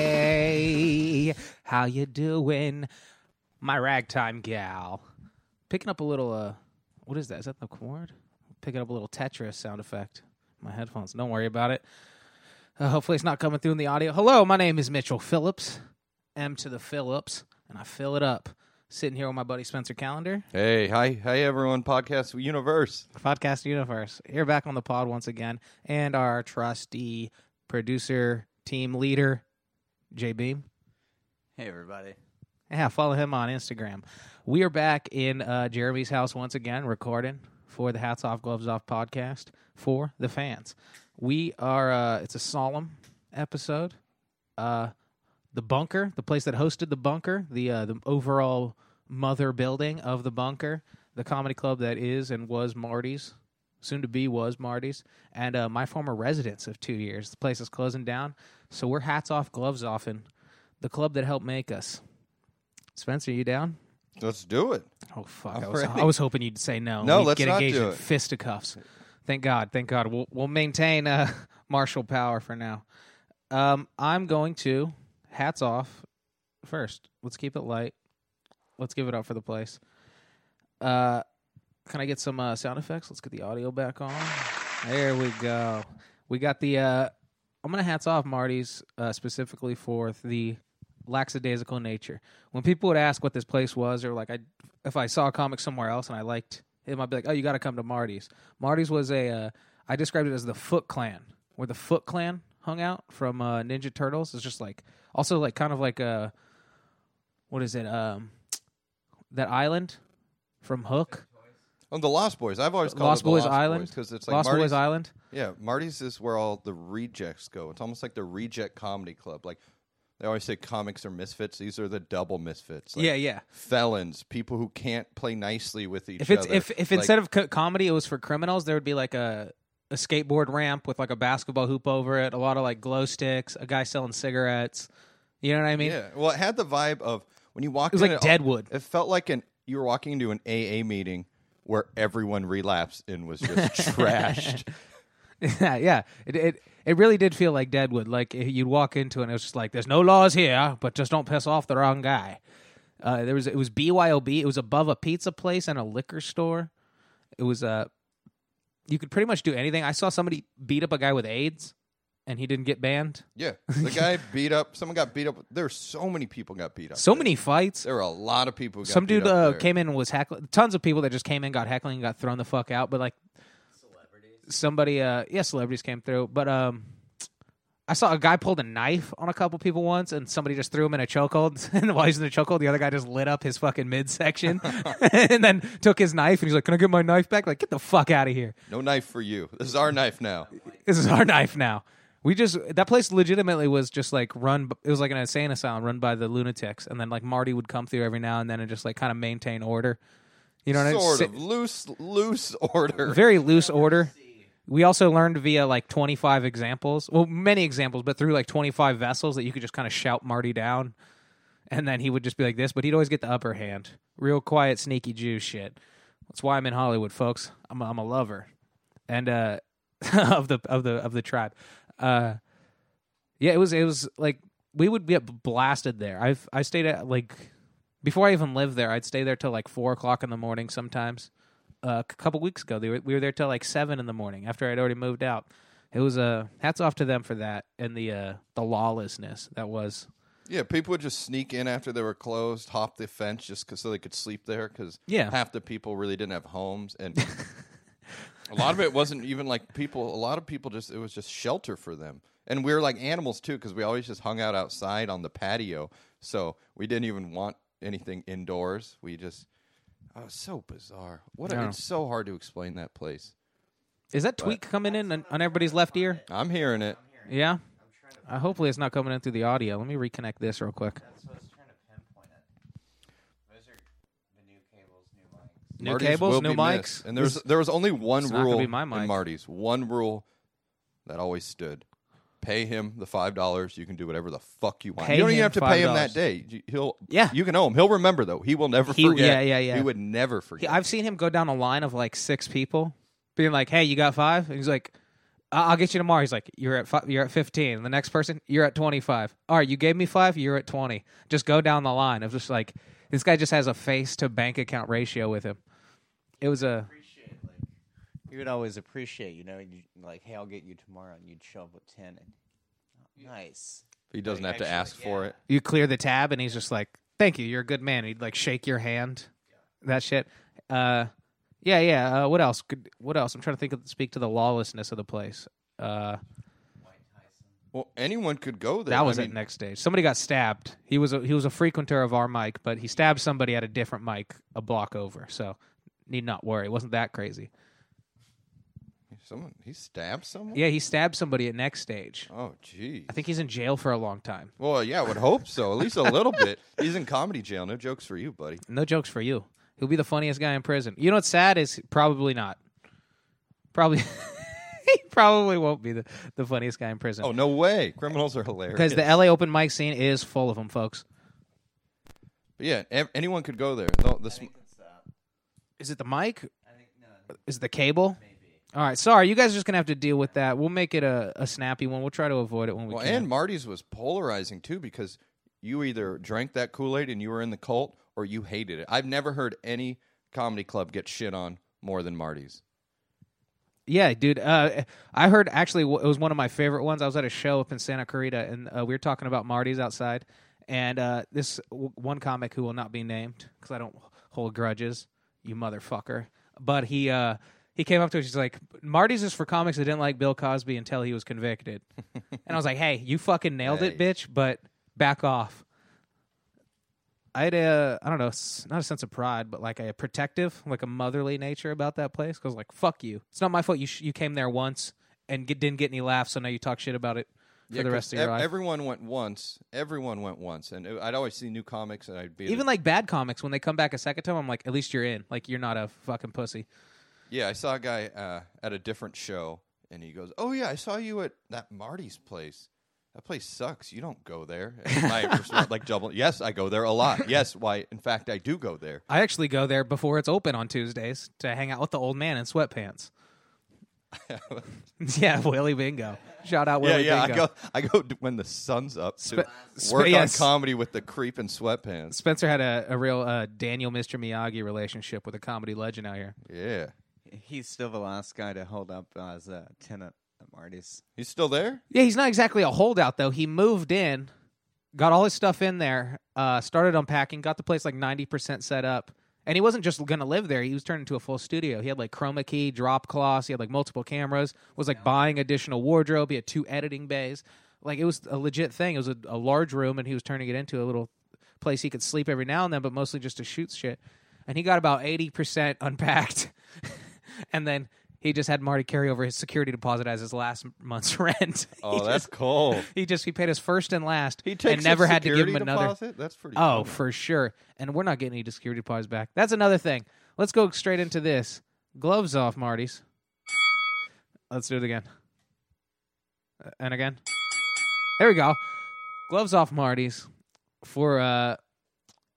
Hey, how you doing, my ragtime gal? Picking up a little. Uh, what is that? Is that the chord? Picking up a little Tetris sound effect. My headphones. Don't worry about it. Uh, hopefully, it's not coming through in the audio. Hello, my name is Mitchell Phillips. M to the Phillips, and I fill it up. Sitting here with my buddy Spencer Calendar, Hey, hi, hi everyone, podcast universe. Podcast Universe. You're back on the pod once again, and our trusty producer, team leader, J Beam. Hey everybody. Yeah, follow him on Instagram. We are back in uh, Jeremy's house once again, recording for the Hats Off Gloves Off podcast for the fans. We are. Uh, it's a solemn episode. Uh, the bunker, the place that hosted the bunker, the uh, the overall mother building of the bunker, the comedy club that is and was Marty's, soon to be was Marty's, and uh, my former residence of two years. The place is closing down, so we're hats off, gloves off, and the club that helped make us. Spencer, you down? Let's do it. Oh fuck! I was, I was hoping you'd say no. No, We'd let's get not engaged do in it. fisticuffs. Thank God. Thank God. We'll we'll maintain uh, martial power for now. Um, I'm going to hats off first. Let's keep it light. Let's give it up for the place. Uh, can I get some uh, sound effects? Let's get the audio back on. There we go. We got the. Uh, I'm gonna hats off Marty's uh, specifically for the lackadaisical nature. When people would ask what this place was, or like I, if I saw a comic somewhere else and I liked him, I'd be like, "Oh, you got to come to Marty's." Marty's was a. Uh, I described it as the Foot Clan, where the Foot Clan hung out from uh, Ninja Turtles. It's just like also like kind of like a. What is it? Um, that island from Hook, Oh, the Lost Boys. I've always called Lost it the Boys Lost Island? because it's like Lost Marty's, Boys Island. Yeah, Marty's is where all the rejects go. It's almost like the reject comedy club. Like they always say, comics are misfits. These are the double misfits. Like yeah, yeah. felons, people who can't play nicely with each If it's other. if if Like, instead of co- comedy it was for criminals, there would be like a a skateboard ramp with like a basketball hoop over it, a lot of like glow sticks, a guy selling cigarettes. You know what I mean? yeah, well, it had the vibe of when you walked. It was in, like Deadwood. It felt like an you were walking into an AA meeting where everyone relapsed and was just trashed. yeah, yeah. It, it it really did feel like Deadwood. Like eh, you'd walk into it and it was just like, "There's no laws here, but just don't piss off the wrong guy." Uh, there was it was BYOB. It was above a pizza place and a liquor store. It was Uh, you could pretty much do anything. I saw somebody beat up a guy with AIDS, and he didn't get banned. Yeah, the guy beat up. Someone got beat up. There were so many people got beat up. So there. many fights. There were a lot of people. Got Some beat dude up uh, there. came in and was heckling. Tons of people that just came in, got heckling, and got thrown the fuck out. But like somebody, uh, yeah, celebrities came through. But um, I saw a guy pulled a knife on a couple people once, and somebody just threw him in a chokehold. and while he's in the chokehold, the other guy just lit up his fucking midsection, and then took his knife and he's like, "Can I get my knife back?" Like, get the fuck out of here. No knife for you. This is our knife now. This is our knife now. We just that place legitimately was just like run. b- It was like an insane asylum run by the lunatics, and then like Marty would come through every now and then and just like kind of maintain order. You know what I mean? Sort of loose, loose order. very loose order. We also learned via like 25 examples, well, many examples, but through like 25 vessels that you could just kind of shout Marty down, and then he would just be like this, but he'd always get the upper hand. Real quiet, sneaky Jew shit. That's why I'm in Hollywood, folks. I'm a, I'm a lover, and uh, of the of the of the tribe. Uh, yeah, it was it was like we would get blasted there. I've I stayed at like before I even lived there. I'd stay there till like four o'clock in the morning sometimes uh, a couple weeks ago. They were, we were there till like seven in the morning after I'd already moved out. It was uh, hats off to them for that and the uh, the lawlessness that was. Yeah, people would just sneak in after they were closed, hop the fence just 'cause- so they could sleep there because Yeah. half the people really didn't have homes, and a lot of it wasn't even like people. A lot of people just it was just shelter for them, and we were like animals too because we always just hung out outside on the patio, so we didn't even want anything indoors. We just oh, it's so bizarre. What a, Yeah. it's so hard to explain that place. Is that tweak coming in on, on everybody's left ear? I'm hearing it. Yeah. Uh, hopefully it's not coming in through the audio. Let me reconnect this real quick. That's what I was trying to pinpoint it. Those are the new cables, new Marty's cables, new mics. missed. and there was there was only one it's not gonna rule be my mic. in Marty's. One rule that always stood: pay him the five dollars. You can do whatever the fuck you want. Pay you don't him even have to pay him $5. that day. You- He'll Yeah. You can owe him. He'll remember though. He will never He- forget. yeah, yeah, yeah. He would never He- forget. I've seen him go down a line of like six people, being like, "Hey, you got five? And he's like, I- I'll get you tomorrow. He's like, you're at fi- you're at 15. The next person, you're at 25. All right, you gave me five. You're at 20. Just go down the line of just like this guy just has a face to bank account ratio with him. It was a appreciate like you would always appreciate, you know, you like, hey, I'll get you tomorrow, and you'd show up at ten, and oh, nice. He doesn't have to actually, ask for yeah. it. you clear the tab and he's just like, thank you, you're a good man. He'd like shake your hand, that shit. Uh, yeah, yeah. Uh, what else? Could, what else? I'm trying to think of speak to the lawlessness of the place. Uh, Well, anyone could go there. that was I at mean, next stage. Somebody got stabbed. He was a, he was a frequenter of our mic, but he stabbed somebody at a different mic a block over. So need not worry. It wasn't that crazy. Someone he stabbed someone. Yeah, he stabbed somebody at next stage. Oh, geez. I think he's in jail for a long time. Well, yeah, I would hope so. At least a little bit. He's in comedy jail. No jokes for you, buddy. No jokes for you. He'll be the funniest guy in prison. You know what's sad is probably not. Probably he probably won't be the, the funniest guy in prison. Oh no way! Criminals are hilarious. because the LA open mic scene is full of them, folks. But yeah, ev- anyone could go there. No, the sm- Is it the mic? I think no, Is it the cable? maybe. All right, sorry, you guys are just gonna have to deal with that. We'll make it a, a snappy one. We'll try to avoid it when we can. well, can. and Marty's was polarizing too because you either drank that Kool Aid and you were in the cult, or you hated it. I've never heard any comedy club get shit on more than Marty's. Yeah, dude. Uh, I heard actually it was one of my favorite ones. I was at a show up in Santa Clarita, and uh, we were talking about Marty's outside. And uh, this w- one comic who will not be named because I don't hold grudges, you motherfucker. But he uh, he came up to us. He's like, "Marty's is for comics that didn't like Bill Cosby until he was convicted." and I was like, "Hey, you fucking nailed it, bitch!" But back off. I had a, I don't know, s- not a sense of pride, but like a protective, like a motherly nature about that place. Because like, fuck you. It's not my fault. You sh- you came there once and get, didn't get any laughs, so now you talk shit about it Yeah, the rest of your ev- life. Everyone went once. Everyone went once, and I'd always see new comics, and I'd be Even like bad comics, when they come back a second time, I'm like, at least you're in. Like you're not a fucking pussy. Yeah, I saw a guy uh, at a different show, and he goes, "Oh yeah, I saw you at that Marty's place. That place sucks. You don't go there." Like double, yes, I go there a lot. Yes, why? In fact, I do go there. I actually go there before it's open on Tuesdays to hang out with the old man in sweatpants. yeah, Willie Bingo. Shout out yeah, Willie yeah. I Bingo. go, I go when the sun's up to Spe- spe- work yes. on comedy with the creep in sweatpants. Spencer had a, a real uh, Daniel Mr. Miyagi relationship with a comedy legend out here. Yeah, He's still the last guy to hold up as a tenant at Marty's. he's still there. Yeah, he's not exactly a holdout though. He moved in, got all his stuff in there, uh, started unpacking, got the place like ninety percent set up, and he wasn't just gonna live there. He was turned into a full studio. He had like chroma key, drop cloths. He had like multiple cameras. Was like buying additional wardrobe. He had two editing bays. Like it was a legit thing. It was a, a large room, and he was turning it into a little place he could sleep every now and then, but mostly just to shoot shit. And he got about eighty percent unpacked, and then. He just had Marty carry over his security deposit as his last month's rent. He Oh, that's just- cool. he just he paid his first and last, He takes and never had to give him another. Deposit? That's pretty. Oh, for sure. And we're not getting any security deposits back. That's another thing. Let's go straight into this. Gloves off, Marty's. Let's do it again. Uh, and again. There we go. Gloves off, Marty's. For uh,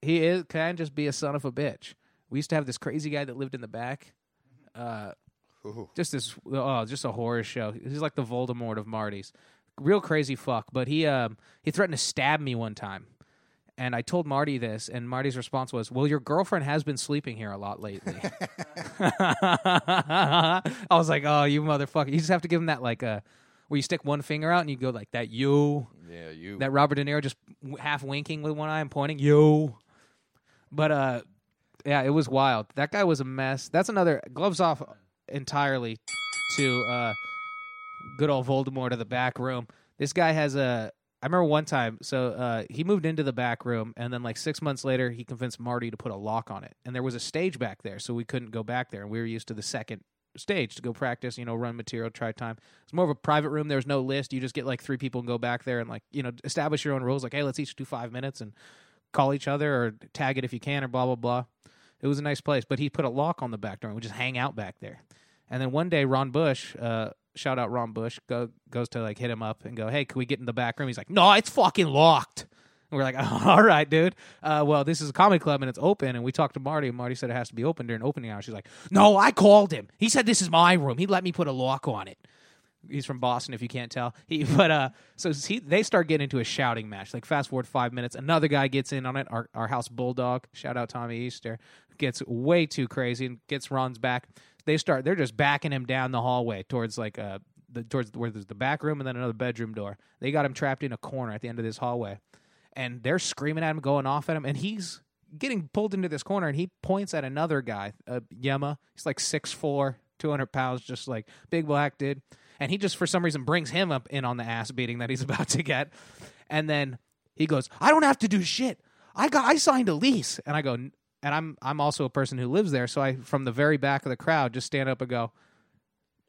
he is can just be a son of a bitch. We used to have this crazy guy that lived in the back. Uh, Ooh. just this oh just a horror show. He's like the voldemort of marty's real crazy fuck but he um he threatened to stab me one time. And i told marty this and marty's response was well your girlfriend has been sleeping here a lot lately. I was like oh you motherfucker. You just have to give him that like uh where you stick one finger out and you go like that you. Yeah, you. that robert de niro just half winking with one eye and pointing you. But uh yeah it was wild. That guy was a mess. That's another gloves off entirely to uh good old voldemort of the back room. This guy has a i remember one time so uh he moved into the back room and then like six months later he convinced marty to put a lock on it. And there was a stage back there so we couldn't go back there and we were used to the second stage to go practice you know run material try time. It's more of a private room. There's no list. You just get like three people and go back there and like you know establish your own rules like hey let's each do five minutes and call each other or tag it if you can or blah blah blah. It was a nice place but he put a lock on the back door and we just hang out back there and then one day ron bush uh shout out ron bush go, goes to like hit him up and go hey can we get in the back room he's like no it's fucking locked and we're like, all right, dude. Uh, well, this is a comedy club and it's open. And we talked to Marty, and Marty said it has to be open during opening hours. She's like, no, I called him. He said this is my room. He let me put a lock on it. He's from Boston, if you can't tell. He, but uh, so he, they start getting into a shouting match. Like fast forward five minutes, another guy gets in on it. Our our house bulldog, shout out Tommy Easter, gets way too crazy and gets Ron's back. They start. They're just backing him down the hallway towards like uh the towards where there's the back room and then another bedroom door. They got him trapped in a corner at the end of this hallway, and they're screaming at him, going off at him, and he's getting pulled into this corner, and he points at another guy, uh, Yema. He's like 6'4", 200 pounds, just like big black dude, and he just for some reason brings him up in on the ass beating that he's about to get, and then he goes, "I don't have to do shit. I got I signed a lease," and I go, and I'm I'm also a person who lives there, so I from the very back of the crowd just stand up and go,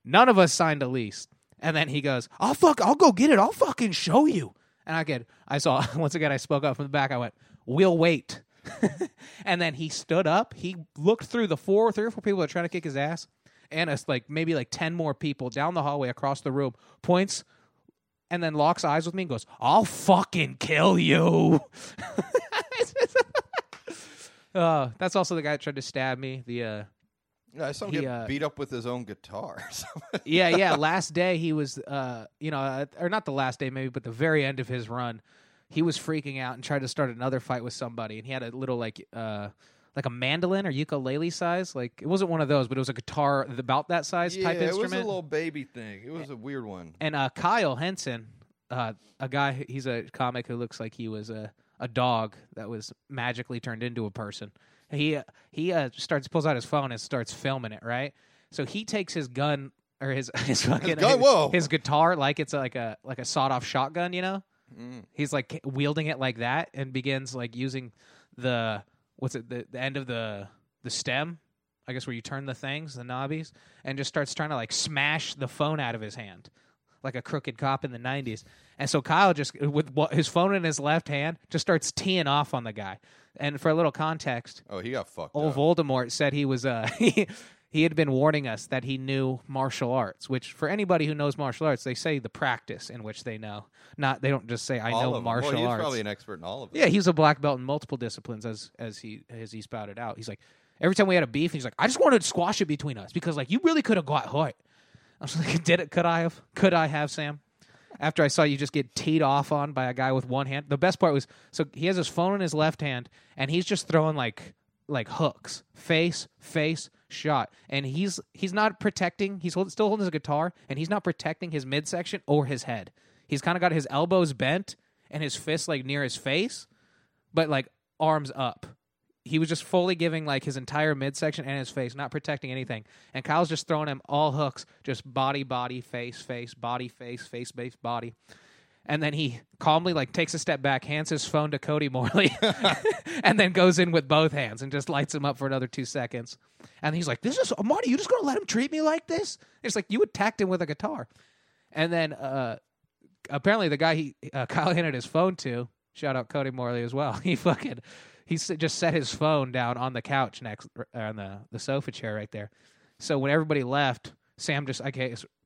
"None of us signed a lease." And then he goes, "I'll fuck, I'll go get it. I'll fucking show you." And I get, I saw once again. I spoke up from the back. I went, "We'll wait." and then he stood up. He looked through the four, three or four people that are trying to kick his ass, and us like maybe like ten more people down the hallway across the room. Points, and then locks eyes with me and goes, "I'll fucking kill you." uh, that's also the guy that tried to stab me. The uh, Yeah, I saw him He, get uh, beat up with his own guitar. Yeah, yeah. Last day he was, uh, you know, uh, or not the last day maybe, but the very end of his run, he was freaking out and tried to start another fight with somebody, and he had a little like, uh, like a mandolin or ukulele size. Like it wasn't one of those, but it was a guitar about that size type instrument yeah, type it was a little baby thing. It was a weird one. and uh, Kyle Henson, uh, a guy, he's a comic who looks like he was a a dog that was magically turned into a person. He uh, he uh, starts pulls out his phone and starts filming it. Right, so he takes his gun or his his fucking gun? Whoa. his guitar like it's like a like a sawed off shotgun. You know, Mm. he's like wielding it like that and begins like using the what's it the, the end of the the stem i guess where you turn the things the knobbies and just starts trying to like smash the phone out of his hand like a crooked cop in the 90s and so kyle just with what, his phone in his left hand just starts teeing off on the guy and for a little context Oh, he got fucked old up. Voldemort said he was uh he, he had been warning us that he knew martial arts, which for anybody who knows martial arts, they say the practice in which they know. Not they don't just say I all know martial well, he's arts. probably an expert in all of it. yeah, he's a black belt in multiple disciplines as as he as he spouted out. He's like every time we had a beef, he's like, I just wanted to squash it between us because like you really could have got hurt. I was like, did it? Could I have? Could I have, Sam? After I saw you just get teed off on by a guy with one hand, the best part was so he has his phone in his left hand and he's just throwing like like hooks, face, face, shot, and he's he's not protecting. He's hold, still holding his guitar, and he's not protecting his midsection or his head. He's kind of got his elbows bent and his fists like near his face, but like arms up. He was just fully giving like his entire midsection and his face, not protecting anything. And Kyle's just throwing him all hooks, just body, body, face, face, body, face, face, base, body. And then he calmly like takes a step back, hands his phone to Cody Morley, and then goes in with both hands and just lights him up for another two seconds. And he's like, "This is Marty. You just gonna let him treat me like this?" It's like you attacked him with a guitar. And then uh, apparently the guy he uh, Kyle handed his phone to, shout out Cody Morley as well. He fucking he just set his phone down on the couch next uh, on the the sofa chair right there. So when everybody left, Sam just I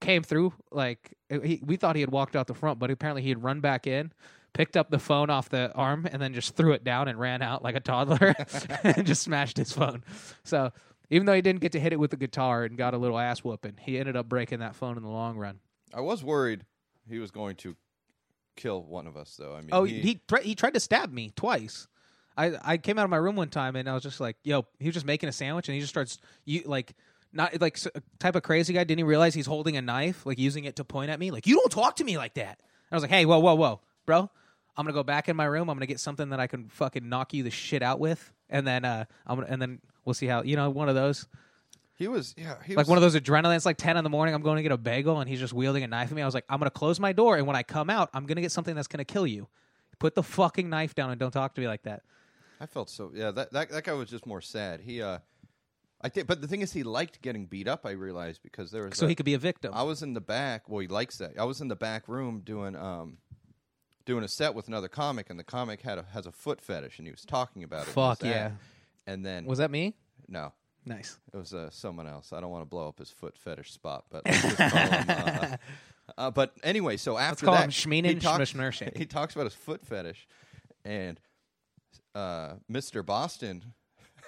came through like he, we thought he had walked out the front, but apparently he had run back in. Picked up the phone off the arm and then just threw it down and ran out like a toddler and just smashed his phone. So even though he didn't get to hit it with the guitar and got a little ass whooping, he ended up breaking that phone in the long run. I was worried he was going to kill one of us, though. I mean, Oh, he, he he, he tried to stab me twice. I I came out of my room one time and I was just like, "Yo," he was just making a sandwich and he just starts you like not like s- type of crazy guy. Didn't he realize he's holding a knife, like using it to point at me? Like, you don't talk to me like that. I was like, "Hey, whoa, whoa, whoa, bro." I'm gonna go back in my room. I'm gonna get something that I can fucking knock you the shit out with, and then uh, I'm gonna, and then we'll see how you know one of those, he was yeah he like was, one of those adrenaline. It's like ten in the morning. I'm going to get a bagel, and he's just wielding a knife at me. I was like, I'm gonna close my door, and when I come out, I'm gonna get something that's gonna kill you. Put the fucking knife down and don't talk to me like that. I felt so yeah that, that that guy was just more sad. He uh, I think, but the thing is, he liked getting beat up. I realized because there was So he could be a victim. I was in the back. Well, he likes that. I was in the back room doing um, doing a set with another comic, and the comic had a, has a foot fetish, and he was talking about it. Fuck yeah. And then Was that me? no, Nice. it was uh, someone else. I don't want to blow up his foot fetish spot, but let's just call him, uh, uh, but anyway, so after that, he talks, he talks about his foot fetish, and uh, Mr. Boston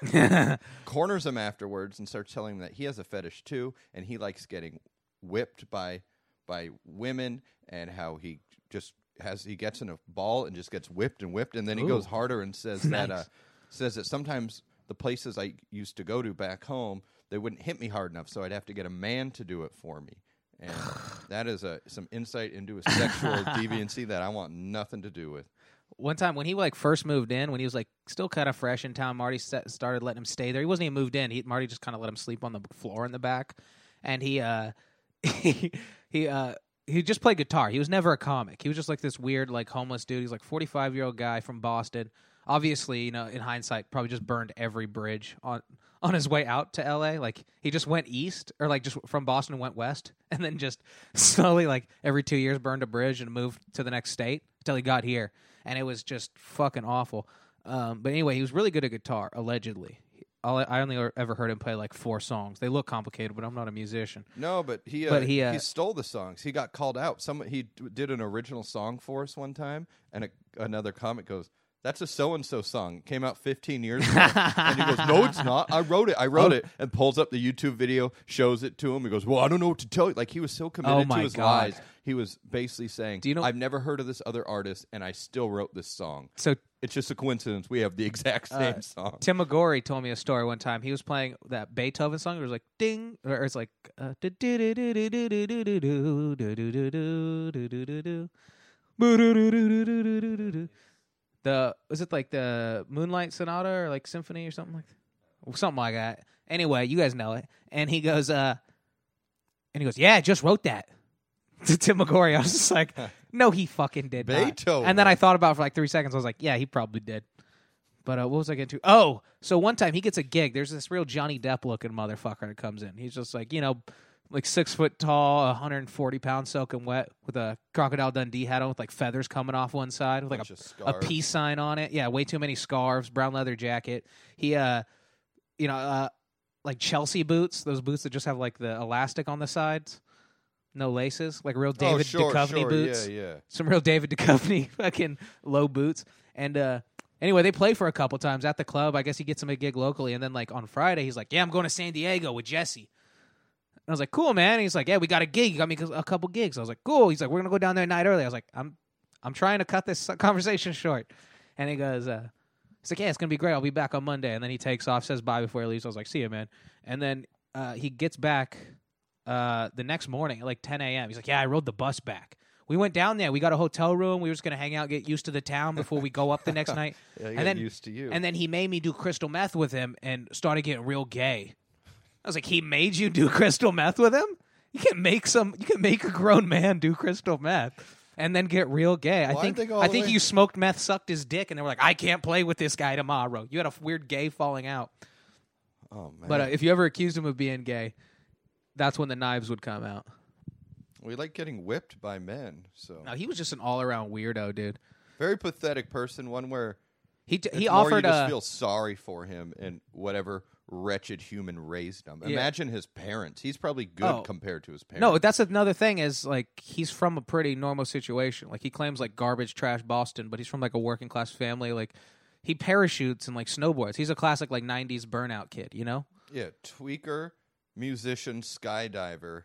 corners him afterwards and starts telling him that he has a fetish too, and he likes getting whipped by by women and how he just has he gets in a ball and just gets whipped and whipped and then he goes harder and says that uh, says that sometimes the places I used to go to back home they wouldn't hit me hard enough so I'd have to get a man to do it for me and that is a some insight into a sexual deviancy that I want nothing to do with. One time when he like first moved in, when he was like still kind of fresh in town, Marty started letting him stay there. He wasn't even moved in. He Marty just kind of let him sleep on the floor in the back, and he uh he he uh he just played guitar. He was never a comic. He was just like this weird like homeless dude. He's like forty five year old guy from Boston. Obviously, you know, in hindsight, probably just burned every bridge on on his way out to LA. Like he just went east or like just from Boston went west and then just slowly like every 2 years burned a bridge and moved to the next state until he got here. And it was just fucking awful. Um, but anyway, he was really good at guitar allegedly. All I I only ever heard him play like four songs. They look complicated, but I'm not a musician. No, but he uh, But he, uh, he stole the songs. He got called out. Some he d- did an original song for us one time, and a, another comic goes, "That's a so and so song. Came out 15 years ago." and he goes, "No, it's not. I wrote it. I wrote Oh. it." And pulls up the YouTube video, shows it to him. He goes, "Well, I don't know what to tell you." Like he was so committed Oh to his God. lies. He was basically saying, Do you know- I've never heard of this other artist, and I still wrote this song. So It's just a coincidence. We have the exact same Uh, song." Tim McGorry told me a story one time. He was playing that Beethoven song. It was like ding, or it's like uh, the was it like the Moonlight Sonata or like Symphony or something like that? something like that. Anyway, you guys know it. And he goes, uh, and he goes, yeah, I just wrote that to Tim McGorry. I was just like, no, he fucking did not. Beethoven. And then I thought about it for like three seconds. I was like, yeah, he probably did. But uh, what was I getting to? Oh, so one time he gets a gig. There's this real Johnny Depp looking motherfucker that comes in. He's just like, you know, like six foot tall, 140 pounds soaking wet with a Crocodile Dundee hat on with like feathers coming off one side with like a, a peace sign on it. Yeah, way too many scarves, brown leather jacket. He, uh, you know, uh, like Chelsea boots, those boots that just have like the elastic on the sides, no laces, like real David oh, sure, Duchovny sure. boots Yeah, yeah. some real David Duchovny fucking low boots. And uh anyway, they play for a couple times at the club. I guess he gets him a gig locally, and then like on Friday, he's like, "Yeah, I'm going to San Diego with Jesse." And I was like, "Cool, man." And he's like, "Yeah, we got a gig. You got me a couple gigs." I was like, "Cool." He's like, "We're gonna go down there a night early." I was like, "I'm, I'm trying to cut this conversation short." And he goes, uh, "He's like, yeah, it's gonna be great. I'll be back on Monday." And then he takes off, says bye before he leaves. I was like, "See you, man." And then uh, he gets back uh, the next morning at like 10 a.m. He's like, "Yeah, I rode the bus back." We went down there. We got a hotel room. We were just gonna hang out, get used to the town before we go up the next night. Yeah, And then- used to you. And then he made me do crystal meth with him and started getting real gay. I was like, he made you do crystal meth with him? You can make some. You can make a grown man do crystal meth and then get real gay. I think. they go all I the think way- you smoked meth, sucked his dick, and they were like, I can't play with this guy tomorrow. You had a weird gay falling out. oh man, But uh, if you ever accused him of being gay, that's when the knives would come out. we like getting whipped by men. So No, he was just an all around weirdo, dude. very pathetic person. One where He t- it's he more offered you just uh, feel sorry for him and whatever wretched human raised him. Yeah. Imagine his parents. He's probably good Oh. compared to his parents. No, that's another thing. Is like he's from a pretty normal situation. Like he claims like garbage, trash Boston, but he's from like a working class family. Like he parachutes and like snowboards. He's a classic like '90s burnout kid. You know? yeah, tweaker, musician, skydiver,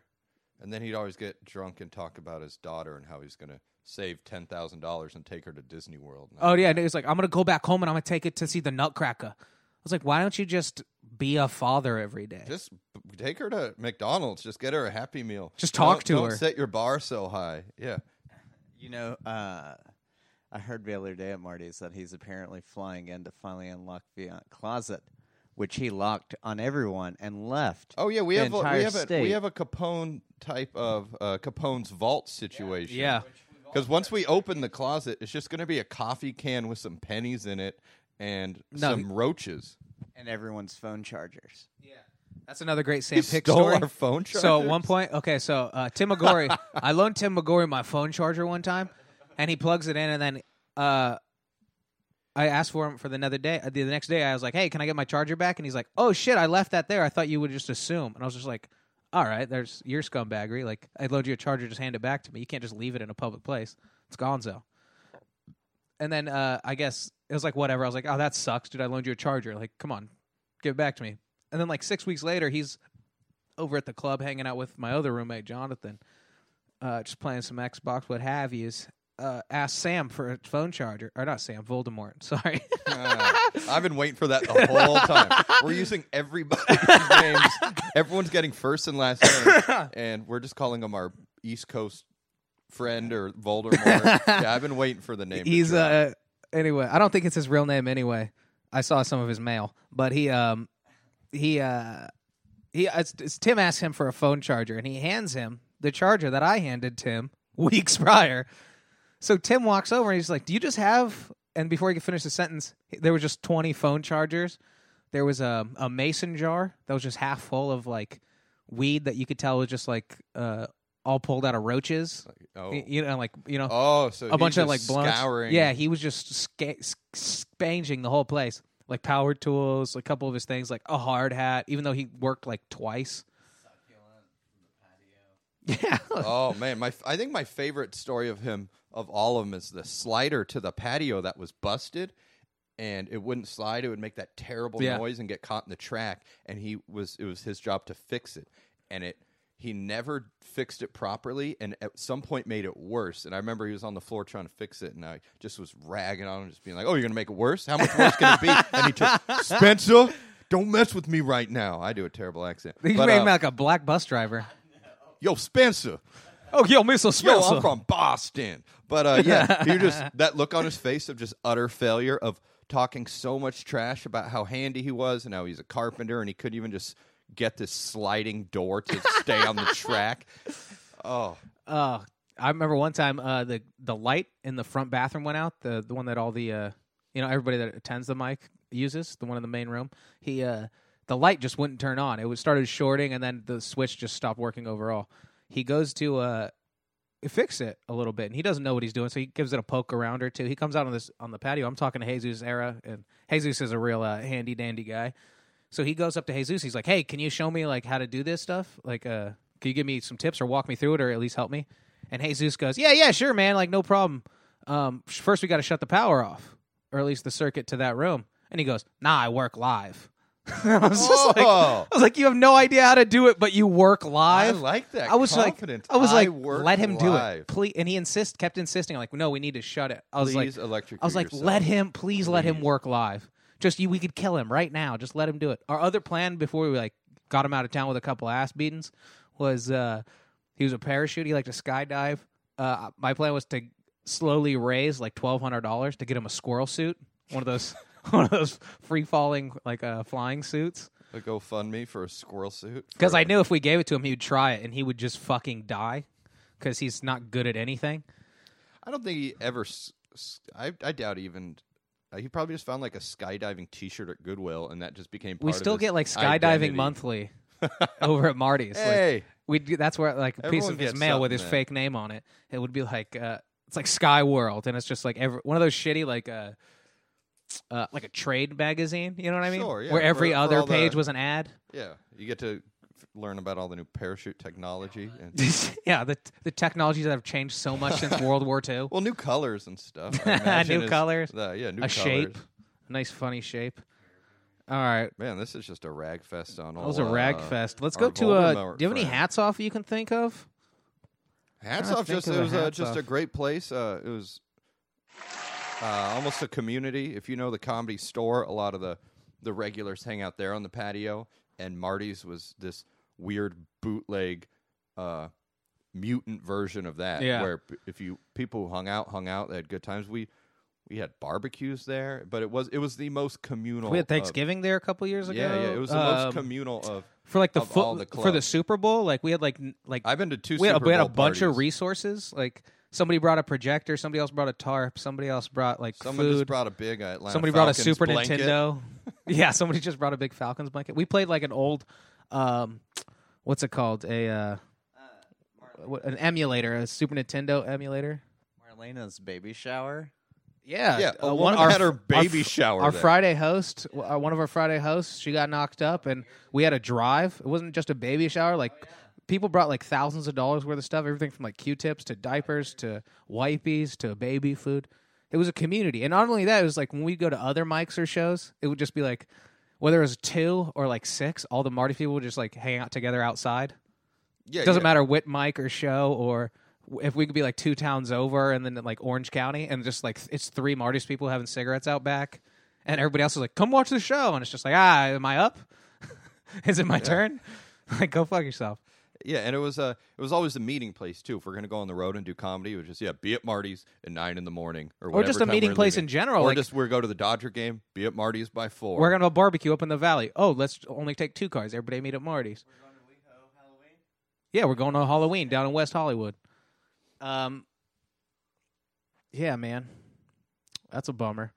and then he'd always get drunk and talk about his daughter and how he's going to save ten thousand dollars and take her to Disney World. Oh yeah, and he was like, I'm gonna go back home and I'm gonna take it to see the Nutcracker. I was like, why don't you just be a father every day? Just take her to McDonald's. Just get her a Happy Meal. Just talk Don't- to don't her. Set your bar so high. Yeah. You know, uh, I heard the other day at Marty's that he's apparently flying in to finally unlock the uh, closet, which he locked on everyone and left. Oh yeah, we the have a, we have a, we have a Capone type of uh, Capone's vault situation. yeah. Because once we open the closet, it's just going to be a coffee can with some pennies in it and No. some roaches. And everyone's phone chargers. Yeah. That's another great He Sam Pick stole story. our phone chargers. So at one point, okay, so uh, Tim McGorry, I loaned Tim McGorry my phone charger one time, and he plugs it in, and then uh, I asked for him for the another day. uh, The next day, I was like, "Hey, can I get my charger back?" And he's like, "Oh shit, I left that there. I thought you would just assume." And I was just like, "All right, there's your scumbaggery. Like, I load you a charger, just hand it back to me. You can't just leave it in a public place. It's Gonzo." And then uh, I guess it was like whatever. I was like, "Oh, that sucks, dude. I loaned you a charger. Like, come on, give it back to me." And then like six weeks later, he's over at the club hanging out with my other roommate Jonathan, uh, just playing some Xbox, what have yous. Uh, asked Sam for a phone charger, or not Sam, Voldemort. Sorry. Ah, I've been waiting for that the whole time. We're using everybody's names. Everyone's getting first and last name, and we're just calling him our East Coast friend or Voldemort. yeah, I've been waiting for the name. He's drop. Uh anyway. I don't think it's his real name anyway. I saw some of his mail, but he um he uh he it's, it's Tim asked him for a phone charger, and he hands him the charger that I handed Tim weeks prior. So Tim walks over and he's like, "Do you just have?" And before he could finish the sentence, there were just twenty phone chargers. There was a a mason jar that was just half full of like weed that you could tell was just like uh all pulled out of roaches. oh. You know, like you know, oh, so a bunch of like blunts. scouring. Yeah, he was just sca- spanging the whole place, like power tools, a couple of his things, like a hard hat. Even though he worked like twice. Yeah, Oh man, my I think my favorite story of him of all of them is the slider to the patio that was busted and it wouldn't slide it would make that terrible Yeah. noise and get caught in the track and he was it was his job to fix it and it he never fixed it properly and at some point made it worse and i remember he was on the floor trying to fix it and i just was ragging on him just being like oh you're gonna make it worse how much worse can it be and he took spencer don't mess with me right now i do a terrible accent He's But, made uh, him like a black bus driver. yo spencer Oh, yo, Mr. Spencer. Yo. I'm from Boston. But uh, yeah, you just that look on his face of just utter failure of talking so much trash about how handy he was and how he's a carpenter and he couldn't even just get this sliding door to stay on the track. Oh, Uh, I remember one time uh, the the light in the front bathroom went out. The the one that all the uh, you know everybody that attends the mic uses, the one in the main room. He uh, the light just wouldn't turn on. It was started shorting, and then the switch just stopped working overall. He goes to uh, fix it a little bit, and he doesn't know what he's doing, so he gives it a poke around or two. He comes out on this on the patio. I'm talking to Jesus era, and Jesus is a real uh, handy dandy guy. So he goes up to Jesus. He's like, "Hey, can you show me like how to do this stuff? Like, uh, can you give me some tips or walk me through it, or at least help me?" And Jesus goes, "Yeah, yeah, sure, man. Like, no problem. Um, first we got to shut the power off, or at least the circuit to that room." And he goes, "Nah, I work live." I was just like, Oh. I was like, "You have no idea how to do it, but you work live. I live." like that. I was confidence. like, I was like, work let him do it, please. And he insist, kept insisting, like, no, we need to shut it. I was Please like, electrocute I was like, yourself. let him, please, let him work live. Just you, we could kill him right now. Just let him do it. Our other plan before we like got him out of town with a couple ass beatings was uh he was a parachute. He liked to skydive. Uh, my plan was to slowly raise like twelve hundred dollars to get him a squirrel suit, one of those, one of those free falling like uh, flying suits. A GoFundMe for a squirrel suit. Because I knew if we gave it to him, he would try it and he would just fucking die because he's not good at anything. I don't think he ever. s- s- I, I doubt even. Uh, he probably just found like a skydiving T-shirt at Goodwill, and that just became. Part we still get like skydiving identity. monthly over at Marty's. Like, Hey, we that's where like a piece Everyone of his gets mail with something his then. fake name on it. It would be like uh, it's like Sky World, and it's just like every, one of those shitty like uh, uh like a trade magazine. You know what I mean? Sure, yeah, Where every for- for other all the- page was an ad. yeah, you get to learn about all the new parachute technology and yeah, the the technologies that have changed so much since World War II. well, new colors and stuff. I imagine New is- colors, the- yeah, new a colors. shape, a nice funny shape. All right, Man, this is just a rag fest on all. that was a rag uh, fest. Let's our go to uh. Voldemort Do you have any hats off you can think of? Hats trying to off! think Just of it a was uh, hats just a off. great place. Uh, it was uh, almost a community. If you know the comedy store, a lot of the the regulars hang out there on the patio. And Marty's was this weird bootleg uh, mutant version of that. Yeah. Where if you people hung out, hung out, they had good times. We we had barbecues there, but it was it was the most communal. We had of- Thanksgiving there a couple years ago. yeah, yeah, it was the Um, most communal of. for like the of foot the for the. Super Bowl. Like we had like like I've been to two. we had, we had a bunch of resources. Like somebody brought a projector, somebody else brought a tarp, somebody else brought like somebody food. just brought a big uh, Atlanta somebody brought a Super blanket. Nintendo. yeah, somebody just brought a big Falcons blanket. We played like an old, um, what's it called? A uh, what- an emulator, a Super Nintendo emulator. Marlena's baby shower. Yeah, Yeah, a uh, woman our had her our baby fr- shower Our there. Friday host, uh, one of our Friday hosts, she got knocked up, and we had a drive. It wasn't just a baby shower. Like people brought like thousands of dollars worth of stuff, everything from like Q-tips to diapers to wipies to baby food. It was a community, and not only that, it was like when we go to other mics or shows, it would just be like whether it was two or like six, all the Marty people would just like hang out together outside. Yeah, It doesn't yeah. matter what mic or show or if we could be like two towns over and then like Orange County and just like it's three Marty's people having cigarettes out back and everybody else is like, come watch the show. And it's just like, ah, am I up? is it my turn? like, go fuck yourself. Yeah, and it was uh, it was always the meeting place too. If we're gonna go on the road and do comedy, it was just yeah, be at Marty's at nine in the morning, or Or just a meeting place leaving. in general, or like- just we're go to the Dodger game, be at Marty's by 4 We're going to have a barbecue up in the valley. Oh, let's only take two cars. Everybody meet at Marty's. We're going to Weho, Halloween. Yeah, we're going to Halloween down in West Hollywood. Um, yeah, man, that's a bummer.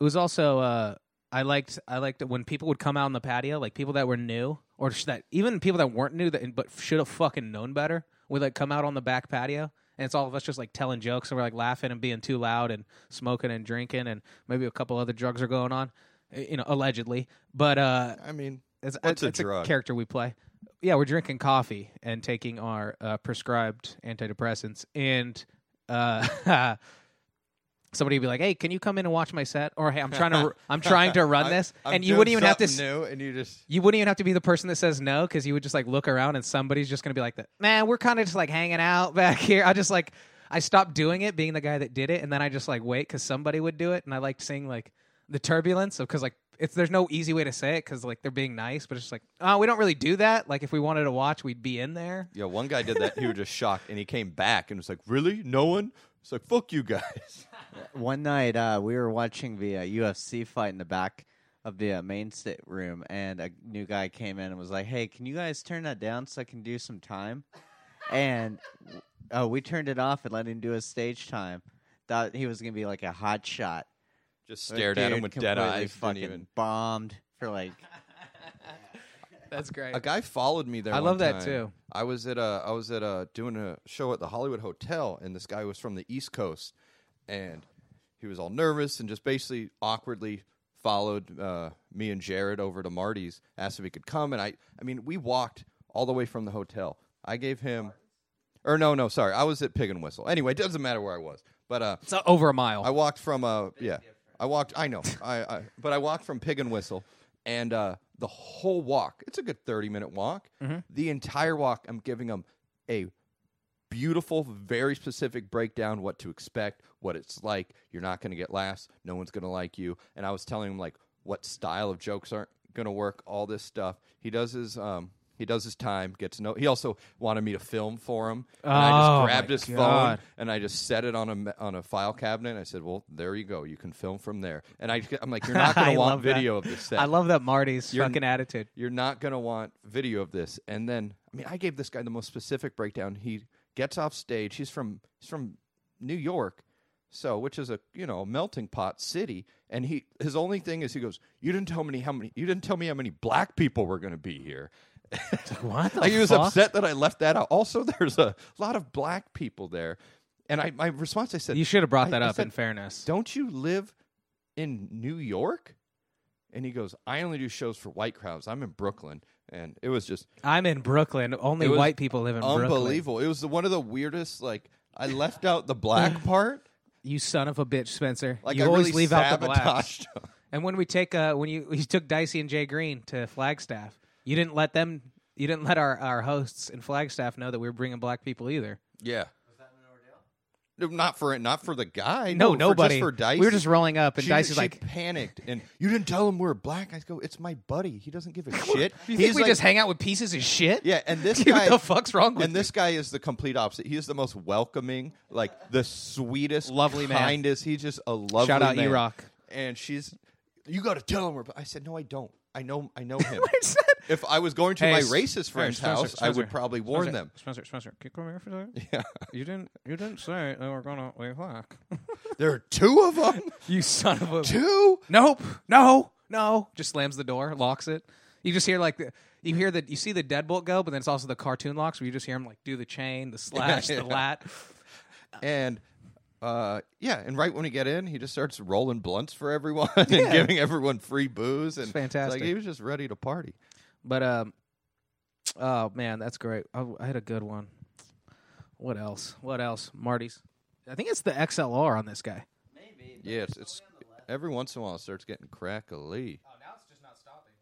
It was also uh, I liked I liked it when people would come out on the patio, like people that were new or that even people that weren't new that but should have fucking known better would like come out on the back patio. And it's all of us just like telling jokes and we're like laughing and being too loud and smoking and drinking and maybe a couple other drugs are going on, eh, you know, allegedly. But uh, I mean, it's, What's a it's drug? character we play. Yeah, we're drinking coffee and taking our uh, prescribed antidepressants, and uh, somebody would be like, "Hey, can you come in and watch my set?" Or, "Hey, I'm trying to I'm trying to run this," I'm and you wouldn't even have to. s- new, and you just You wouldn't even have to be the person that says no because you would just like look around and somebody's just gonna be like, "Man, we're kind of just like hanging out back here." I just like I stopped doing it, being the guy that did it, and then I just like wait because somebody would do it, and I liked seeing like the turbulence of because like it's there's no easy way to say it because like they're being nice, but it's just like oh we don't really do that. Like if we wanted to watch, we'd be in there. yeah. One guy did that. he was just shocked, and he came back and was like, "Really? No one?" It's like, "Fuck you guys." One night, uh, we were watching the uh, UFC fight in the back of the uh, main state room, and a new guy came in and was like, "Hey, can you guys turn that down so I can do some time?" And oh, we turned it off and let him do his stage time. Thought he was gonna be like a hot shot. Just stared at him with dead eyes. Fucking Didn't even. bombed for like. That's great. A guy followed me there. I one love that, time. too. I was at a I was at a doing a show at the Hollywood Hotel, and this guy was from the East Coast, and he was all nervous and just basically awkwardly followed uh, me and Jared over to Marty's, asked if he could come, and I I mean we walked all the way from the hotel. I gave him, or no no sorry, I was at Pig and Whistle. Anyway, it doesn't matter where I was, but uh, it's over a mile. I walked from uh yeah. I walked I know. I, I but I walked from Pig and Whistle and uh the whole walk, it's a good 30 minute walk. The entire walk I'm giving him a beautiful, very specific breakdown what to expect, what it's like. You're not going to get laughs, no one's going to like you. And I was telling him like what style of jokes aren't going to work, all this stuff. He does his um he does his time, gets no. He also wanted me to film for him, and I Oh, just my grabbed his phone God. and I just set it on a on a file cabinet. And I said, "Well, there you go. You can film from there." And I, I'm like, "You're not going to want love that. video of this set. I love that Marty's You're- fucking attitude. You're not going to want video of this." And then, I mean, I gave this guy the most specific breakdown. He gets off stage. He's from he's from New York, so which is a you know melting pot city. And he his only thing is he goes, "You didn't tell me how many. You didn't tell me how many black people were going to be here." What Like he was fuck? upset that I left that out. Also, there's a lot of black people there, and I my response I said, You should have brought that I up. said, in fairness, "Don't you live in New York?" And he goes, "I only do shows for white crowds. I'm in Brooklyn." And it was just I'm in Brooklyn. Only white people live in Brooklyn. unbelievable. It was the, one of the weirdest. Like I left out the black part. You son of a bitch, Spencer. Like you I always really leave out the black. And when we take uh when you we took Dicey and Jay Green to Flagstaff, you didn't let them you didn't let our, our hosts in Flagstaff know that we were bringing black people either. yeah. No, Not for it, not for the guy. No, for- nobody. Just for Dicey. We were just rolling up, and she, Dicey's she like, panicked, and you didn't tell him we're black. I go, it's my buddy. He doesn't give a shit. "You He's think we like- just hang out with pieces of shit?" Yeah, and this Dude, guy. what the fuck's wrong with And this guy is the complete opposite. He is the most welcoming, like the sweetest, Lovely man. kindest. He's just a lovely man. Shout out man. E-Rock. And she's, you got to tell him. We're, I said, no, I don't. I know, I know him. If I was going to Hey, my S- racist hey, friend's Spencer, house, I Spencer, would probably warn Spencer, them. Spencer, Spencer, can you come here for a second? Yeah, You didn't you didn't say that we're gonna leave black. there are two of them. you son of a two. Nope. No. No. Just slams the door, locks it. You just hear like the you hear that you see the deadbolt go, but then it's also the cartoon locks where you just hear him like do the chain, the slash, Yeah. the lat. And uh, yeah, and right when we get in, he just starts rolling blunts for everyone and giving everyone free booze. And fantastic. Like he was just ready to party. But um, oh man, that's great. I, I had a good one. What else? What else? Marty's. I think it's the XLR on this guy. Yeah, it's, it's every once in a while it starts getting crackly. Oh, now it's just not stopping.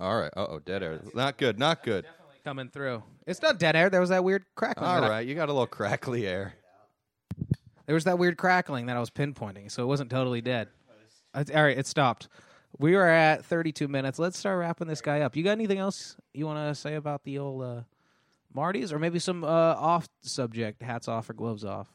All right. Uh oh, dead air. Not good. Not good. Coming through. It's not dead air. There was that weird crackling. All right, I- you got a little crackly air. there was that weird crackling that I was pinpointing, so it wasn't totally dead. All right, it stopped. We are at 32 minutes. Let's start wrapping this guy up. You got anything else you want to say about the old uh, Marty's, or maybe some uh, off subject, hats off or gloves off?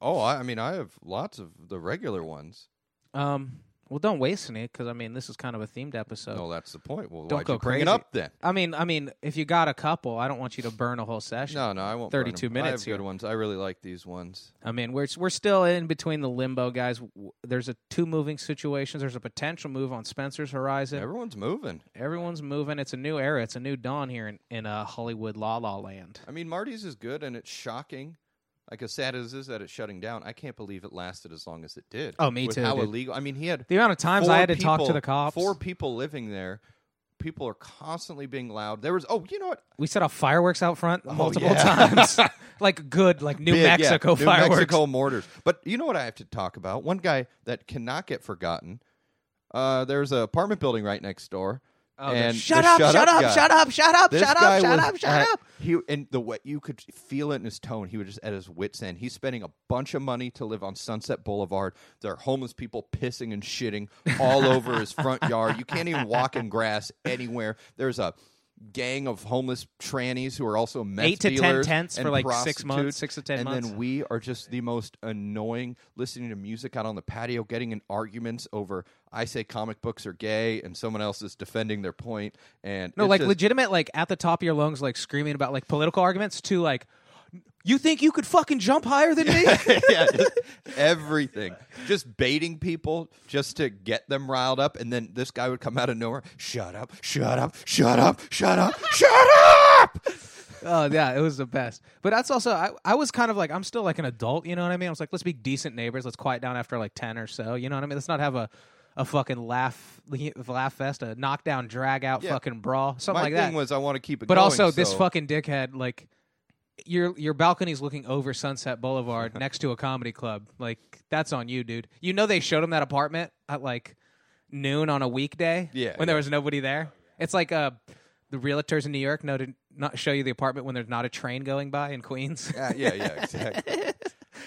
Oh, I, I mean, I have lots of the regular ones. Um, well, don't waste any because I mean this is kind of a themed episode. no, that's the point. Well, Don't why'd go you bring crazy. it up then? I mean, I mean, if you got a couple, I don't want you to burn a whole session. No, no, I won't. burn 32 them. minutes I have here. good ones. I really like these ones. I mean, we're we're still in between the limbo, guys. W- There's a two moving situations. There's a potential move on Spencer's horizon. Everyone's moving. Everyone's moving. It's a new era. It's a new dawn here in in uh, Hollywood La La Land. I mean, Marty's is good, and it's shocking. Like as sad as it is that it's shutting down, I can't believe it lasted as long as it did. Oh, me With too, How dude. illegal? I mean, he had The amount of times I had to talk to the cops. Four people living there. People are constantly being loud. There was oh, you know what? We set off fireworks out front multiple Oh, yeah. times, like good, like New Big, yeah, Mexico New fireworks. Mexico mortars. But you know what I have to talk about? One guy that cannot get forgotten. Uh, there's an apartment building right next door. Oh, and shut, up, shut up, guy. shut up, shut up, This shut up, shut up, shut at- up. He and the way you could feel it in his tone. He was just at his wits' end. He's spending a bunch of money to live on Sunset Boulevard. There are homeless people pissing and shitting all over his front yard. You can't even walk in grass anywhere. There's a gang of homeless trannies who are also meth Eight to ten dealers tents and for like six months, prostitutes. six to ten and months. then we are just the most annoying listening to music out on the patio getting in arguments over i say comic books are gay and someone else is defending their point and No, it's like just- legitimate, like at the top of your lungs, like screaming about like political arguments. To like, you think you could fucking jump higher than me? yeah, just everything. Just baiting people just to get them riled up. And then this guy would come out of nowhere. Shut up, shut up, shut up, shut up, shut up. oh yeah, it was the best. But that's also I, I was kind of like I'm still like an adult, you know what I mean? I was like, let's be decent neighbors. Let's quiet down after like ten or so. You know what I mean? Let's not have a a fucking laugh laugh fest, a knockdown, drag out, Yeah. fucking brawl, something My like thing that. was I want to keep it but going, also, this so- fucking dickhead, like your your balcony's looking over Sunset Boulevard next to a comedy club. Like that's on you, dude. You know they showed him that apartment at like noon on a weekday. Yeah, when there yeah. was nobody there. It's like uh the realtors in New York know to not show you the apartment when there's not a train going by in Queens. Yeah, yeah, yeah, exactly.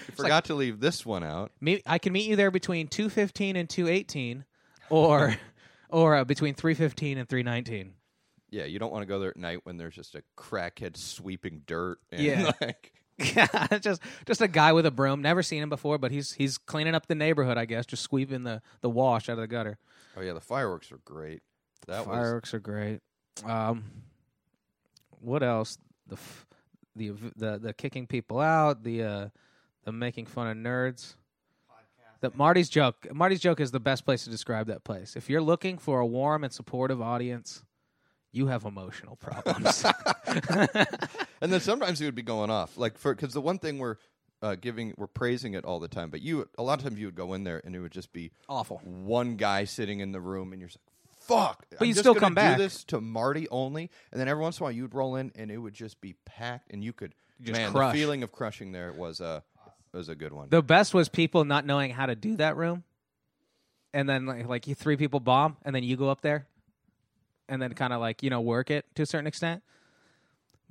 You forgot to leave this one out. Me, I can meet you there between two fifteen and two eighteen, or or uh, between three fifteen and three nineteen. Yeah, you don't want to go there at night when there's just a crackhead sweeping dirt. And Yeah. like, Yeah, just just a guy with a broom. Never seen him before, but he's he's cleaning up the neighborhood, I guess, just sweeping the the wash out of the gutter. oh yeah, the fireworks are great. That was Fireworks are great. Um, what else? The f- the the the kicking people out. The uh, the making fun of nerds. The Marty's joke. Marty's joke is the best place to describe that place. If you're looking for a warm and supportive audience, you have emotional problems. and then sometimes he would be going off, like for because the one thing we're uh, giving, we're praising it all the time, but you a lot of times you would go in there and it would just be Awful. one guy sitting in the room, and you're just like, "Fuck!" But you'd still come back. Do this to Marty only, and then every once in a while you'd roll in, and it would just be packed, and you could Just man, crush. the feeling of crushing there was a was a good one. The best was people not knowing how to do that room, and then like, like you three people bomb, and then you go up there, and then kind of like you know work it to a certain extent.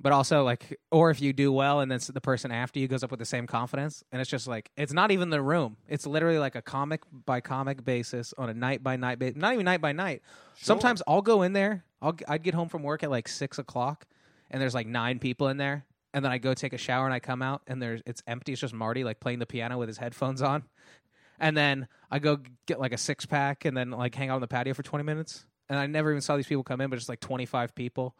But also like, or if you do well, and then the person after you goes up with the same confidence, and it's just like it's not even the room; it's literally like a comic by comic basis on a night by night basis. Not even night by night. Sometimes I'll go in there. I'll I'd get home from work at like six o'clock, and there's like nine people in there, and then I go take a shower and I come out and there's it's empty. It's just Marty like playing the piano with his headphones on, and then I go get like a six pack and then like hang out on the patio for twenty minutes, and I never even saw these people come in, but it's like twenty five people.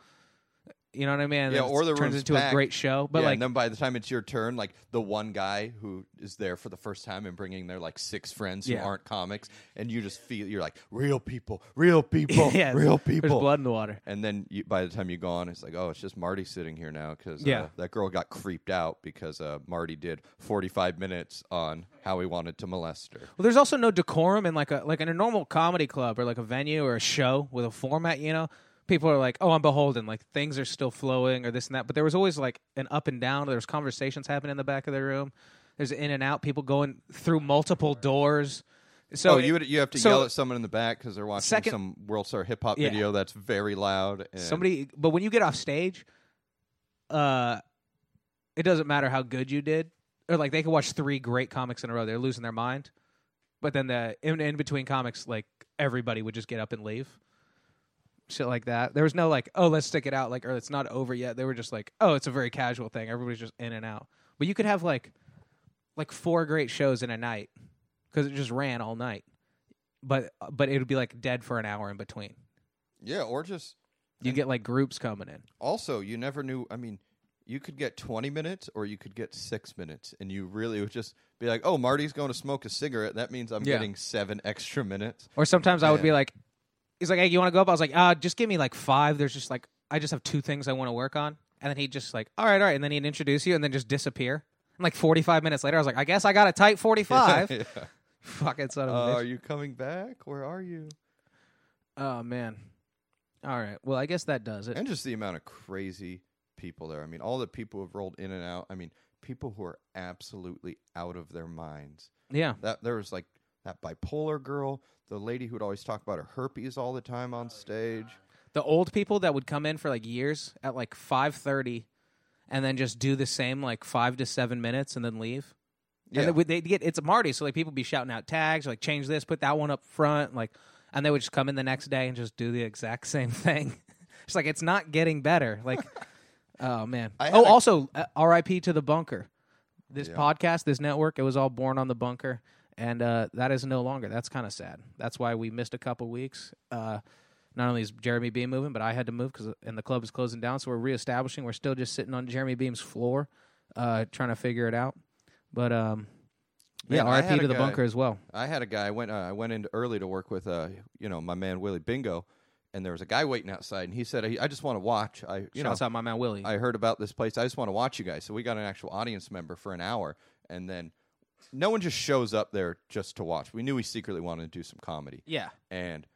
You know what I mean? And Yeah, or the turns into a great show. But yeah, like, and then by the time it's your turn, like the one guy who is there for the first time and bringing their like six friends who Yeah. aren't comics, and you just feel you're like real people, real people, yeah, real There's people. blood in the water. And then you, by the time you go on, it's like, oh, it's just Marty sitting here now because Yeah. uh, that girl got creeped out because uh, Marty did 45 minutes on how he wanted to molest her. Well, there's also no decorum in like a like in a normal comedy club or like a venue or a show with a format. You know, people are like, "Oh, I'm beholden." Like things are still flowing or this and that. But there was always like an up and down. There was conversations happening in the back of the room. There's in and out. People going through multiple doors. So oh, you would, you have to so- yell at someone in the back because they're watching Second- some World Star hip hop Yeah. video that's very loud. And somebody. But when you get off stage, uh, it doesn't matter how good you did, or like they could watch three great comics in a row, they're losing their mind. But then the in, in between comics, like everybody would just get up and leave, shit like that. There was no like, oh, let's stick it out, like, or it's not over yet. They were just like, oh, it's a very casual thing. Everybody's just in and out. But you could have like, like four great shows in a night because it just ran all night. But but it would be like dead for an hour in between. Yeah, or just You get like groups coming in. also you never knew. I mean, you could get twenty minutes or you could get six minutes, and you really would just be like, "Oh, Marty's going to smoke a cigarette. That means I'm Yeah. getting seven extra minutes." Or sometimes I would be like, he's like, hey, you want to go up? I was like, ah, just give me like five. There's just like, I just have two things I want to work on. And then he'd just like, all right, all right. And then he'd introduce you and then just disappear. And like 45 minutes later, I was like, I guess I got a tight 45. yeah. Fucking son of Uh, a are you coming back? Where are you? Oh, man. All right. Well, I guess that does it. And just the amount of crazy people there. I mean, all the people who have rolled in and out. I mean, people who are absolutely out of their minds. Yeah. That there was like that bipolar girl, the lady who'd always talk about her herpes all the time on stage. The old people that would come in for like years at like 5.30 and then just do the same like five to seven minutes and then leave. Yeah. And they, get it's a Marty, so like people be shouting out tags, like change this, put that one up front, like, and they would just come in the next day and just do the exact same thing. it's like it's not getting better. Like, oh man. Oh, a- also, uh, R.I.P. to the bunker. This Yeah. podcast, this network, it was all born on the bunker, and uh, that is no longer. That's kind of sad. That's why we missed a couple weeks. Uh, not only is Jeremy Beam moving, but I had to move because and the club is closing down. So we're reestablishing. We're still just sitting on Jeremy Beam's floor, uh, trying to figure it out. But um, yeah, Man, RIP to the guy- bunker as well. I had a guy. I went. Uh, I went in early to work with, uh, you know, my man Willie Bingo, and there was a guy waiting outside, and he said, "I I just want to watch. I, you Shouts know, out my man Willie. I heard about this place. I just want to watch you guys." So we got an actual audience member for an hour, and then no one just shows up there just to watch. We knew he secretly wanted to do some comedy, yeah, and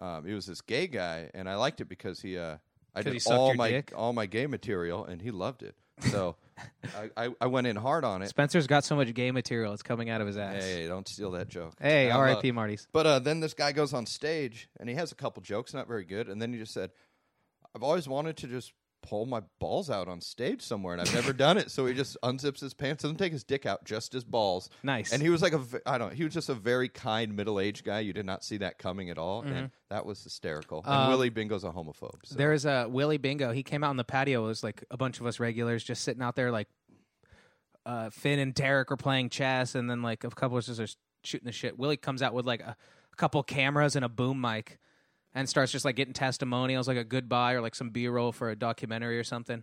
um, it was this gay guy, and I liked it because he, uh, I did he sucked all your my dick? all my gay material, and he loved it. So I, I, I went in hard on it. Spencer's got so much gay material; it's coming out of his ass. Hey, don't steal that joke. Hey, Um, uh, R.I.P. Marty's. But uh, then this guy goes on stage and he has a couple jokes, not very good. And then he just said, I've always wanted to just pull my balls out on stage somewhere, and I've never done it. So he just unzips his pants, doesn't take his dick out, just his balls. Nice. And he was like a, I don't know, he was just a very kind middle aged guy. You did not see that coming at all. And that was hysterical. And Um, Willie Bingo's a homophobe. So. There is a Willie Bingo. He came out on the patio. It was like a bunch of us regulars just sitting out there, like uh, Finn and Derek are playing chess, and then like a couple of us are shooting the shit. Willie comes out with like a, a couple cameras and a boom mic, and starts just like getting testimonials, like a goodbye or like some B roll for a documentary or something.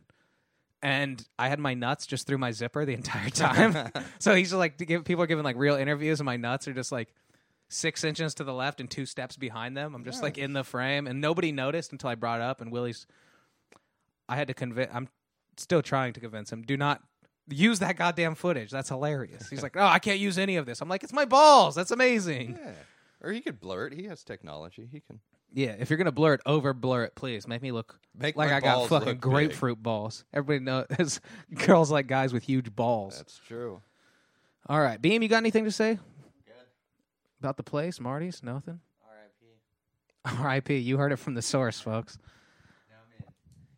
And I had my nuts just through my zipper the entire time. so he's just like to give, people are giving like real interviews, and my nuts are just like six inches to the left and two steps behind them. I'm just like in the frame, and nobody noticed until I brought it up. And Willie's, I had to convince. I'm still trying to convince him. Do not use that goddamn footage. That's hilarious. He's like, oh, I can't use any of this. I'm like, it's my balls. That's amazing. yeah. Or he could blur it. He has technology. He can. Yeah, if you're gonna blur it, over blur it, please. Make me look Make like my I got balls fucking look grapefruit balls. Everybody knows girls like guys with huge balls. That's true. All right, Beam, you got anything to say Good. about the place, Marty's? Nothing. R.I.P. R.I.P. You heard it from the source, folks.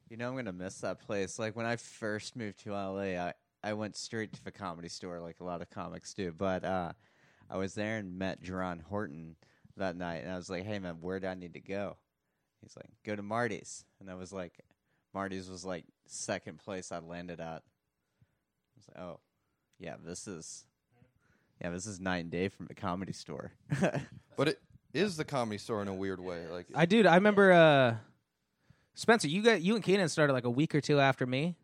You know I'm gonna miss that place. Like when I first moved to LA, I I went straight to the comedy store, like a lot of comics do. But uh, I was there and met Jerron Horton that night, and I was like, "Hey man, where do I need to go?" He's like, "Go to Marty's," and I was like, "Marty's was like second place I landed at." I was like, "Oh, yeah, this is." Yeah, this is night and day from the comedy store. But it is the comedy store in a weird way. Like I dude, I remember uh Spencer, you got you and Keenan started like a week or two after me.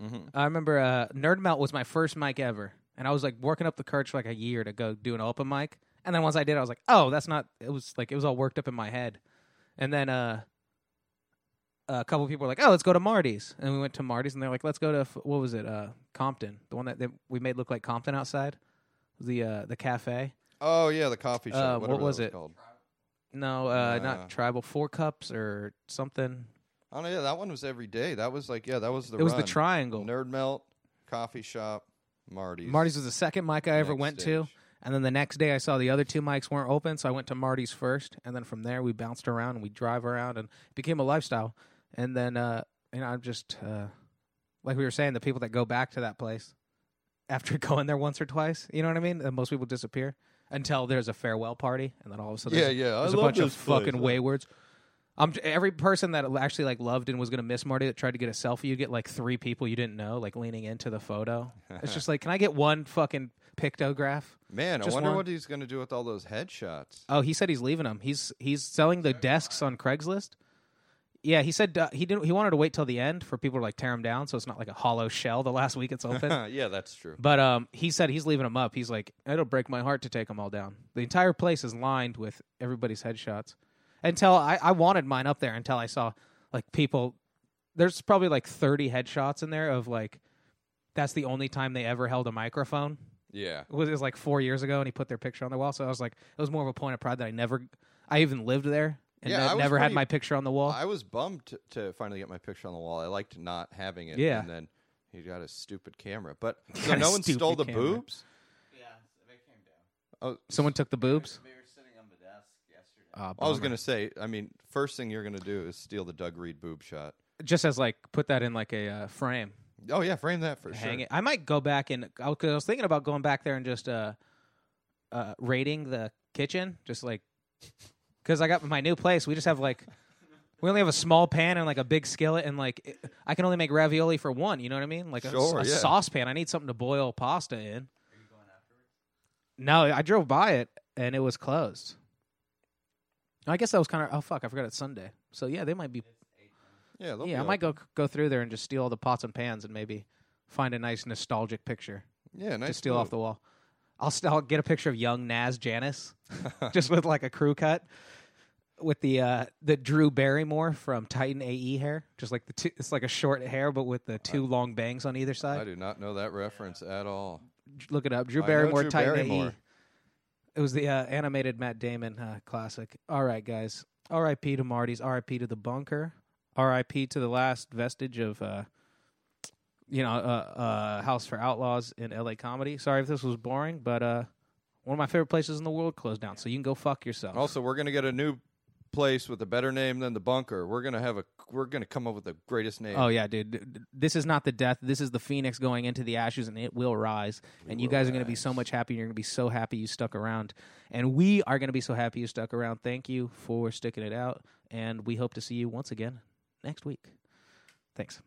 Mhm. I remember uh Nerd Melt was my first mic ever. And I was like working up the courage for like a year to go do an open mic. And then once I did, I was like, oh, that's not it was like it was all worked up in my head. And then uh a couple people were like, "Oh, let's go to Marty's," and we went to Marty's, and they're like, "Let's go to f- what was it, uh, Compton, the one that, that we made look like Compton outside, the uh, the cafe." Oh yeah, the coffee shop. Uh, what was that it? called. No, uh, Uh. not tribal. Four cups or something. Oh yeah, that one was every day. That was like yeah, that was the. it was the triangle. Nerd Melt, coffee shop, Marty's. Marty's was the second mic I ever Next went to, stage. And then the next day I saw the other two mics weren't open, so I went to Marty's first, and then from there we bounced around and we drive around, and it became a lifestyle. And then uh, you know I'm just uh, like we were saying, the people that go back to that place after going there once or twice. You know what I mean? And most people disappear until there's a farewell party, and then all of a sudden, Yeah, there's, yeah, I there's a bunch of place. fucking waywards. Um, every person that actually like loved and was gonna miss Marty that tried to get a selfie, you get like three people you didn't know like leaning into the photo. it's just like, can I get one fucking pictograph? Man, I wonder one. what he's going to do with all those headshots. Oh, he said he's leaving them. He's he's selling the desks on Craigslist. Yeah, he said uh, he didn't. He wanted to wait till the end for people to like tear them down, so it's not like a hollow shell the last week it's open. yeah, that's true. but um, he said he's leaving them up. He's like, it'll break my heart to take them all down. The entire place is lined with everybody's headshots. Until I, I wanted mine up there until I saw like people. There's probably like 30 headshots in there of like, that's the only time they ever held a microphone Yeah. it was, it was like four years ago, and he put their picture on the wall. So I was like, it was more of a point of pride that I never, I even lived there and Yeah, ne- I was never had my picture on the wall. I was bummed to, to finally get my picture on the wall. I liked not having it. Yeah. And then he got a stupid camera. But so no one stole the camera. boobs? Yeah, they came down. Oh, Someone took the boobs. They were sitting on the desk yesterday. Oh, I was going to say, I mean, first thing you're going to do is steal the Doug Reed boob shot. just as like put that in like a uh, frame, Oh, yeah, frame that for hang sure. it. I might go back and I was 'cause I was thinking about going back there and just uh, uh, rating the kitchen, just like because I got my new place. We just have like. We only have a small pan and like a big skillet, and like it- I can only make ravioli for one. You know what I mean? Like a, Sure, a yeah. saucepan. I need something to boil pasta in. No, I drove by it and it was closed. I guess that was kind of oh fuck I forgot it's Sunday. So yeah, they might be Yeah, they'll yeah. I be might go go through there and just steal all the pots and pans and maybe find a nice nostalgic picture Yeah, nice to steal off move. the wall. I'll, st- I'll get a picture of young Naz Janice, just with like a crew cut, with the uh, the Drew Barrymore from Titan AE hair, just like the two. It's like a short hair, but with the two long bangs on either side. I do not know that reference at all. Look it up, Drew I know Barrymore, Drew Titan Barrymore. AE. It was the uh, animated Matt Damon uh, classic. All right, guys. R.I.P. to Marty's. R.I.P. to the bunker. R.I.P. to the last vestige of, uh, you know, uh, uh, House for Outlaws in L.A. comedy. Sorry if this was boring, but uh, one of my favorite places in the world closed down. So you can go fuck yourself. Also, we're going to get a new place with a better name than the bunker. We're going to have a we're to come up with the greatest name. Oh yeah, dude. This is not the death. This is the phoenix going into the ashes, and it will rise. and you guys are going to be so much happy. You're going to be so happy you stuck around, and we are going to be so happy you stuck around. Thank you for sticking it out, and we hope to see you once again next week. Thanks.